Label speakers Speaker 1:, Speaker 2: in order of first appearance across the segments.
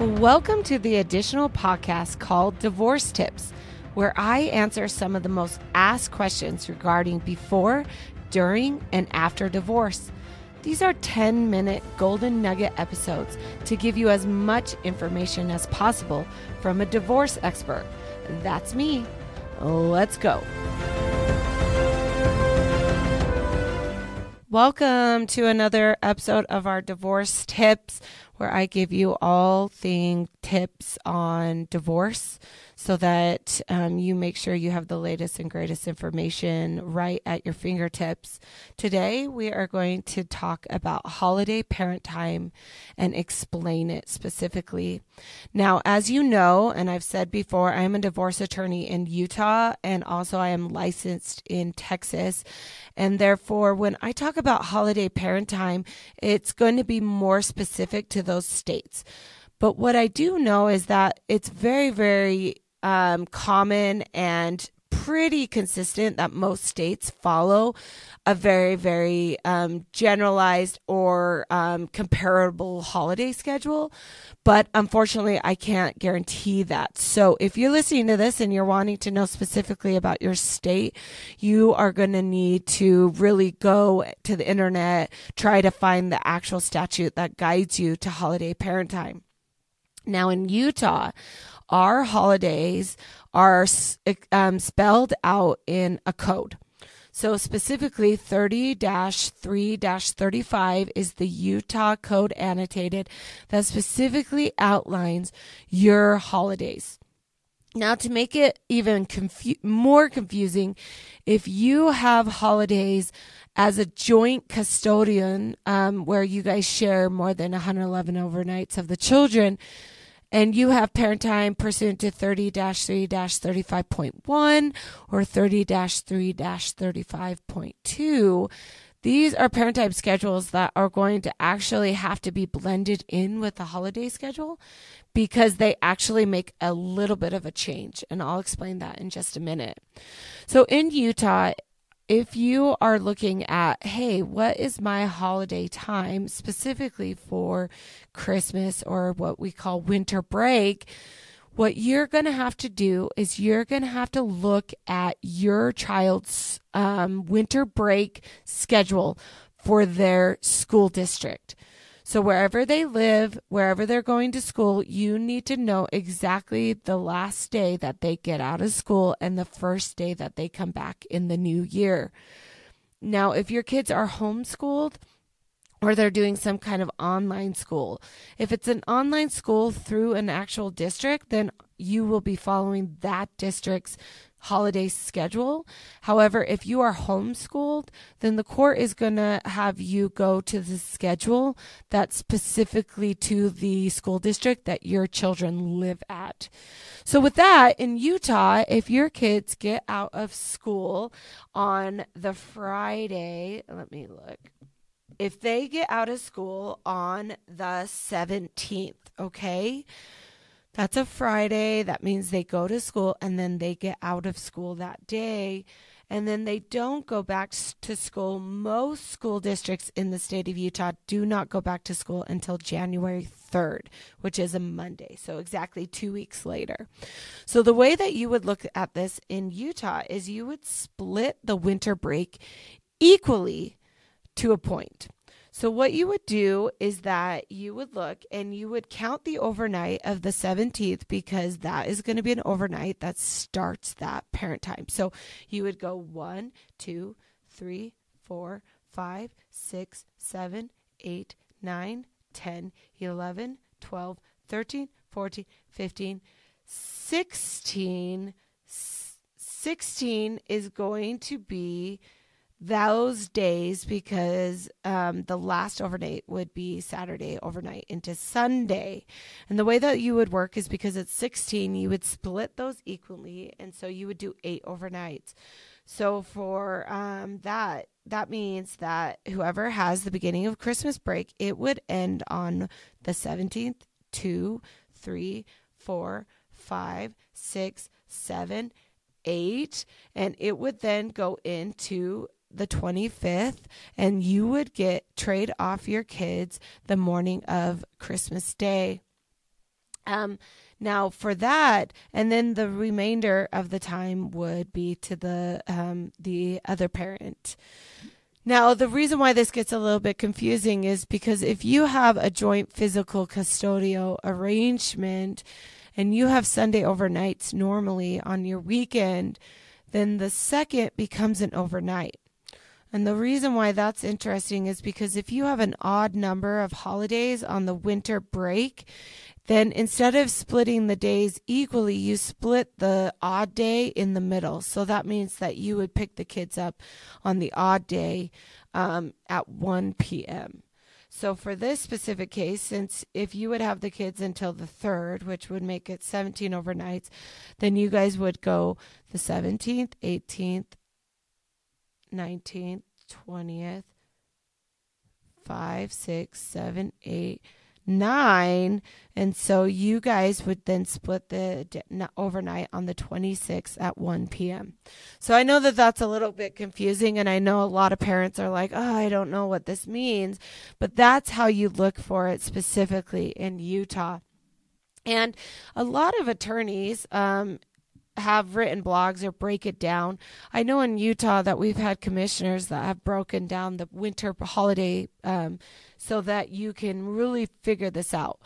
Speaker 1: Welcome to the additional podcast called Divorce Tips, where I answer some of the most asked questions regarding before, during, and after divorce. These are 10 minute golden nugget episodes to give you as much information as possible from a divorce expert. That's me. Let's go. Welcome to another episode of our divorce tips where I give you all thing tips on divorce so that um, you make sure you have the latest and greatest information right at your fingertips. Today, we are going to talk about holiday parent time and explain it specifically. Now, as you know, and I've said before, I am a divorce attorney in Utah and also I am licensed in Texas. And therefore, when I talk about holiday parent time, it's going to be more specific to those states. But what I do know is that it's very, very um, common and pretty consistent that most states follow a very, very um, generalized or um, comparable holiday schedule. But unfortunately, I can't guarantee that. So if you're listening to this and you're wanting to know specifically about your state, you are going to need to really go to the internet, try to find the actual statute that guides you to holiday parent time. Now in Utah, our holidays are um, spelled out in a code. So, specifically, 30 3 35 is the Utah Code annotated that specifically outlines your holidays. Now, to make it even confu- more confusing, if you have holidays as a joint custodian um, where you guys share more than 111 overnights of the children, and you have parent time pursuant to 30 3 35.1 or 30 3 35.2, these are parent time schedules that are going to actually have to be blended in with the holiday schedule because they actually make a little bit of a change. And I'll explain that in just a minute. So in Utah, if you are looking at, hey, what is my holiday time specifically for Christmas or what we call winter break? What you're going to have to do is you're going to have to look at your child's um, winter break schedule for their school district. So, wherever they live, wherever they're going to school, you need to know exactly the last day that they get out of school and the first day that they come back in the new year. Now, if your kids are homeschooled, or they're doing some kind of online school. If it's an online school through an actual district, then you will be following that district's holiday schedule. However, if you are homeschooled, then the court is going to have you go to the schedule that's specifically to the school district that your children live at. So, with that, in Utah, if your kids get out of school on the Friday, let me look. If they get out of school on the 17th, okay? That's a Friday. That means they go to school and then they get out of school that day. And then they don't go back to school. Most school districts in the state of Utah do not go back to school until January 3rd, which is a Monday. So, exactly two weeks later. So, the way that you would look at this in Utah is you would split the winter break equally to a point. So, what you would do is that you would look and you would count the overnight of the 17th because that is going to be an overnight that starts that parent time. So, you would go one, two, three, four, five, six, seven, eight, nine, 10, 11, 12, 13, 14, 15, 16. 16 is going to be those days because um, the last overnight would be Saturday overnight into Sunday. And the way that you would work is because it's 16, you would split those equally. And so you would do eight overnights. So for um, that, that means that whoever has the beginning of Christmas break, it would end on the 17th, 2, 3, 4, 5, 6, 7, 8, and it would then go into the 25th and you would get trade off your kids the morning of Christmas Day. Um, now for that, and then the remainder of the time would be to the um, the other parent. Now, the reason why this gets a little bit confusing is because if you have a joint physical custodial arrangement and you have Sunday overnights normally on your weekend, then the second becomes an overnight. And the reason why that's interesting is because if you have an odd number of holidays on the winter break, then instead of splitting the days equally, you split the odd day in the middle. So that means that you would pick the kids up on the odd day um, at 1 p.m. So for this specific case, since if you would have the kids until the 3rd, which would make it 17 overnights, then you guys would go the 17th, 18th, 19th, 20th, 5, 6, 7, 8, 9. And so you guys would then split the overnight on the 26th at 1 p.m. So I know that that's a little bit confusing, and I know a lot of parents are like, oh, I don't know what this means. But that's how you look for it specifically in Utah. And a lot of attorneys um, have written blogs or break it down. I know in Utah that we've had commissioners that have broken down the winter holiday um, so that you can really figure this out.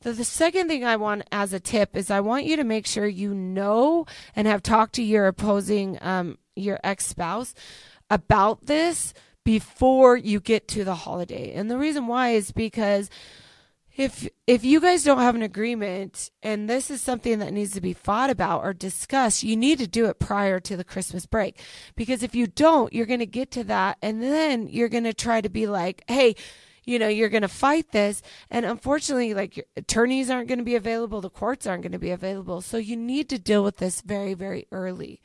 Speaker 1: The, the second thing I want as a tip is I want you to make sure you know and have talked to your opposing, um, your ex spouse about this before you get to the holiday. And the reason why is because if if you guys don't have an agreement and this is something that needs to be fought about or discussed you need to do it prior to the christmas break. Because if you don't you're going to get to that and then you're going to try to be like hey you know you're going to fight this. And unfortunately like attorneys aren't going to be available. The courts aren't going to be available. So you need to deal with this very very early.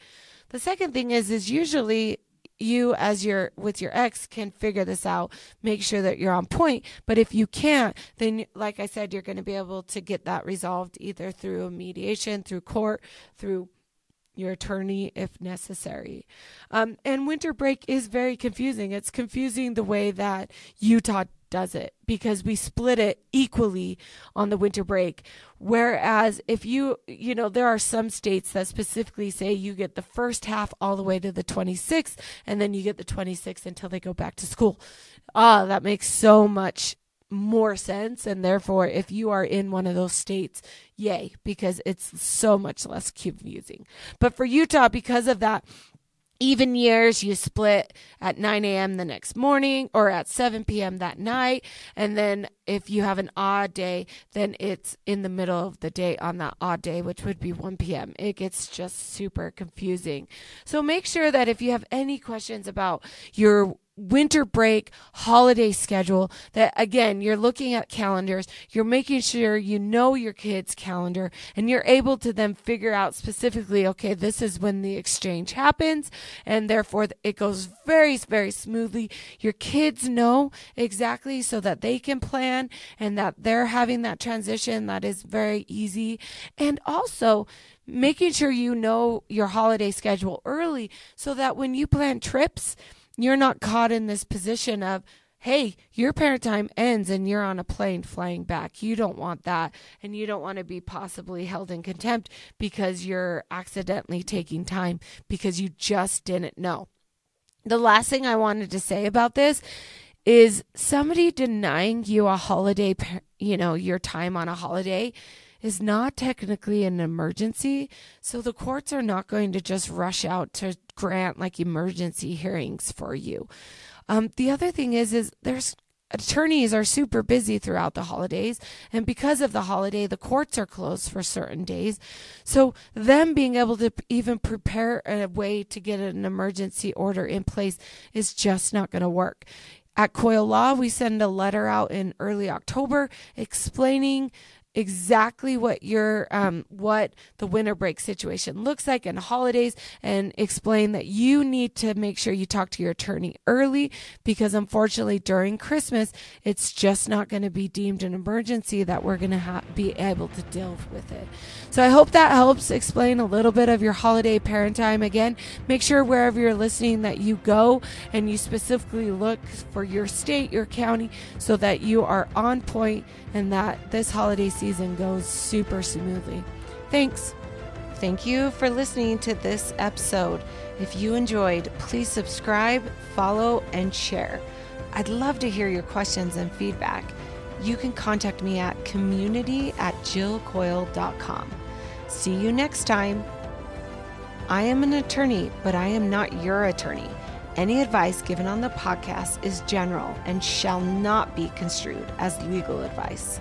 Speaker 1: The second thing is is usually you as your with your ex can figure this out make sure that you're on point but if you can't then like i said you're going to be able to get that resolved either through mediation through court through your attorney if necessary. Um, and winter break is very confusing. It's confusing the way that Utah does it because we split it equally on the winter break. Whereas if you, you know, there are some states that specifically say you get the first half all the way to the 26th and then you get the 26th until they go back to school. Ah, that makes so much more sense and therefore if you are in one of those states yay because it's so much less confusing but for utah because of that even years you split at 9 a.m. the next morning or at 7 p.m. that night. And then if you have an odd day, then it's in the middle of the day on that odd day, which would be 1 p.m. It gets just super confusing. So make sure that if you have any questions about your winter break holiday schedule that again you're looking at calendars you're making sure you know your kids calendar and you're able to then figure out specifically okay this is when the exchange happens and therefore it goes very very smoothly. Your kids know exactly so that they can plan and that they're having that transition that is very easy. And also making sure you know your holiday schedule early so that when you plan trips you're not caught in this position of, hey, your parent time ends and you're on a plane flying back. You don't want that. And you don't want to be possibly held in contempt because you're accidentally taking time because you just didn't know. The last thing I wanted to say about this is somebody denying you a holiday, you know, your time on a holiday is not technically an emergency. So the courts are not going to just rush out to grant like emergency hearings for you. Um, the other thing is, is there's attorneys are super busy throughout the holidays and because of the holiday the courts are closed for certain days so them being able to even prepare a way to get an emergency order in place is just not going to work at Coil Law, we send a letter out in early October explaining exactly what your um, what the winter break situation looks like and holidays and explain that you need to make sure you talk to your attorney early because unfortunately during christmas it's just not going to be deemed an emergency that we're going to ha- be able to deal with it. So i hope that helps explain a little bit of your holiday parent time again make sure wherever you're listening that you go and you specifically look for your state your county so that you are on point and that this holiday season season goes super smoothly. Thanks.
Speaker 2: Thank you for listening to this episode. If you enjoyed, please subscribe, follow, and share. I'd love to hear your questions and feedback. You can contact me at community at jillcoil.com. See you next time. I am an attorney, but I am not your attorney. Any advice given on the podcast is general and shall not be construed as legal advice.